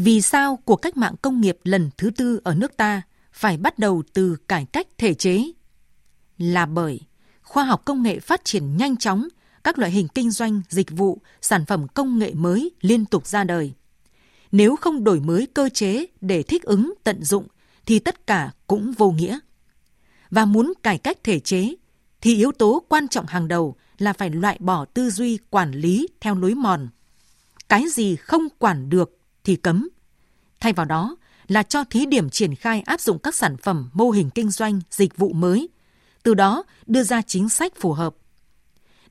Vì sao cuộc cách mạng công nghiệp lần thứ tư ở nước ta phải bắt đầu từ cải cách thể chế? Là bởi khoa học công nghệ phát triển nhanh chóng, các loại hình kinh doanh, dịch vụ, sản phẩm công nghệ mới liên tục ra đời. Nếu không đổi mới cơ chế để thích ứng tận dụng thì tất cả cũng vô nghĩa. Và muốn cải cách thể chế thì yếu tố quan trọng hàng đầu là phải loại bỏ tư duy quản lý theo lối mòn. Cái gì không quản được thì cấm. Thay vào đó là cho thí điểm triển khai áp dụng các sản phẩm mô hình kinh doanh, dịch vụ mới, từ đó đưa ra chính sách phù hợp.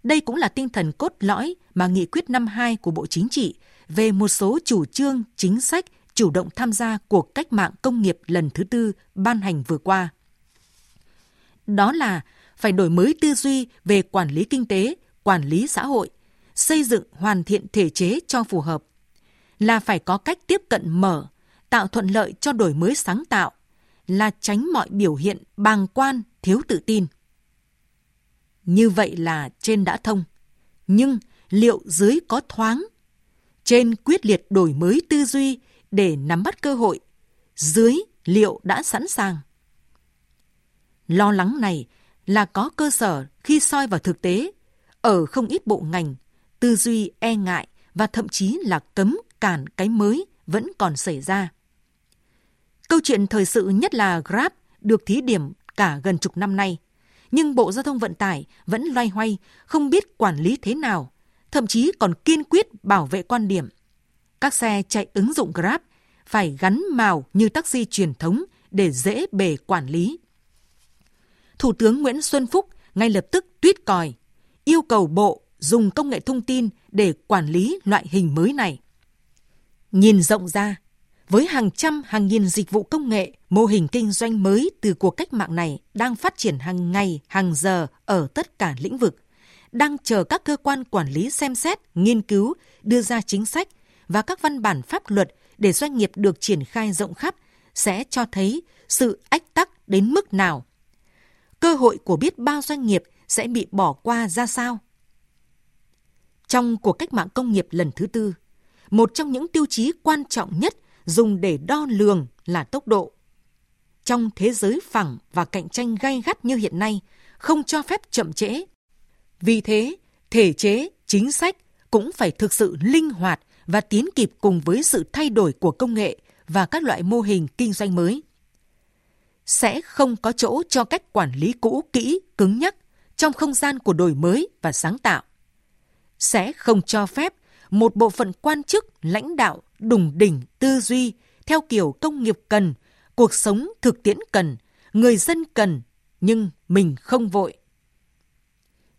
Đây cũng là tinh thần cốt lõi mà nghị quyết năm 2 của Bộ Chính trị về một số chủ trương, chính sách chủ động tham gia cuộc cách mạng công nghiệp lần thứ tư ban hành vừa qua. Đó là phải đổi mới tư duy về quản lý kinh tế, quản lý xã hội, xây dựng hoàn thiện thể chế cho phù hợp, là phải có cách tiếp cận mở, tạo thuận lợi cho đổi mới sáng tạo, là tránh mọi biểu hiện bàng quan, thiếu tự tin. Như vậy là trên đã thông, nhưng liệu dưới có thoáng? Trên quyết liệt đổi mới tư duy để nắm bắt cơ hội, dưới liệu đã sẵn sàng? Lo lắng này là có cơ sở khi soi vào thực tế. Ở không ít bộ ngành, tư duy e ngại và thậm chí là cấm cản cái mới vẫn còn xảy ra. Câu chuyện thời sự nhất là Grab được thí điểm cả gần chục năm nay, nhưng Bộ Giao thông Vận tải vẫn loay hoay, không biết quản lý thế nào, thậm chí còn kiên quyết bảo vệ quan điểm. Các xe chạy ứng dụng Grab phải gắn màu như taxi truyền thống để dễ bề quản lý. Thủ tướng Nguyễn Xuân Phúc ngay lập tức tuyết còi, yêu cầu Bộ dùng công nghệ thông tin để quản lý loại hình mới này. Nhìn rộng ra, với hàng trăm hàng nghìn dịch vụ công nghệ, mô hình kinh doanh mới từ cuộc cách mạng này đang phát triển hàng ngày, hàng giờ ở tất cả lĩnh vực, đang chờ các cơ quan quản lý xem xét, nghiên cứu, đưa ra chính sách và các văn bản pháp luật để doanh nghiệp được triển khai rộng khắp sẽ cho thấy sự ách tắc đến mức nào cơ hội của biết bao doanh nghiệp sẽ bị bỏ qua ra sao? Trong cuộc cách mạng công nghiệp lần thứ tư, một trong những tiêu chí quan trọng nhất dùng để đo lường là tốc độ. Trong thế giới phẳng và cạnh tranh gay gắt như hiện nay, không cho phép chậm trễ. Vì thế, thể chế, chính sách cũng phải thực sự linh hoạt và tiến kịp cùng với sự thay đổi của công nghệ và các loại mô hình kinh doanh mới sẽ không có chỗ cho cách quản lý cũ kỹ, cứng nhắc trong không gian của đổi mới và sáng tạo. Sẽ không cho phép một bộ phận quan chức, lãnh đạo đùng đỉnh tư duy theo kiểu công nghiệp cần, cuộc sống thực tiễn cần, người dân cần, nhưng mình không vội.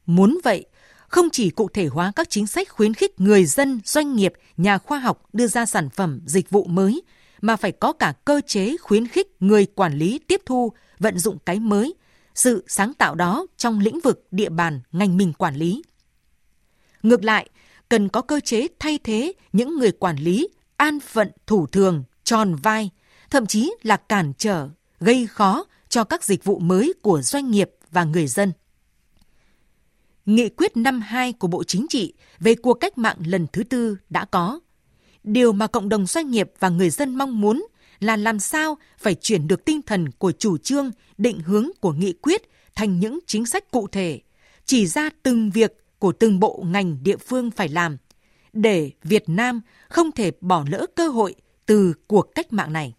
Muốn vậy, không chỉ cụ thể hóa các chính sách khuyến khích người dân, doanh nghiệp, nhà khoa học đưa ra sản phẩm, dịch vụ mới mà phải có cả cơ chế khuyến khích người quản lý tiếp thu, vận dụng cái mới, sự sáng tạo đó trong lĩnh vực địa bàn ngành mình quản lý. Ngược lại, cần có cơ chế thay thế những người quản lý an phận thủ thường, tròn vai, thậm chí là cản trở, gây khó cho các dịch vụ mới của doanh nghiệp và người dân. Nghị quyết năm 2 của Bộ Chính trị về cuộc cách mạng lần thứ tư đã có điều mà cộng đồng doanh nghiệp và người dân mong muốn là làm sao phải chuyển được tinh thần của chủ trương, định hướng của nghị quyết thành những chính sách cụ thể, chỉ ra từng việc của từng bộ ngành địa phương phải làm, để Việt Nam không thể bỏ lỡ cơ hội từ cuộc cách mạng này.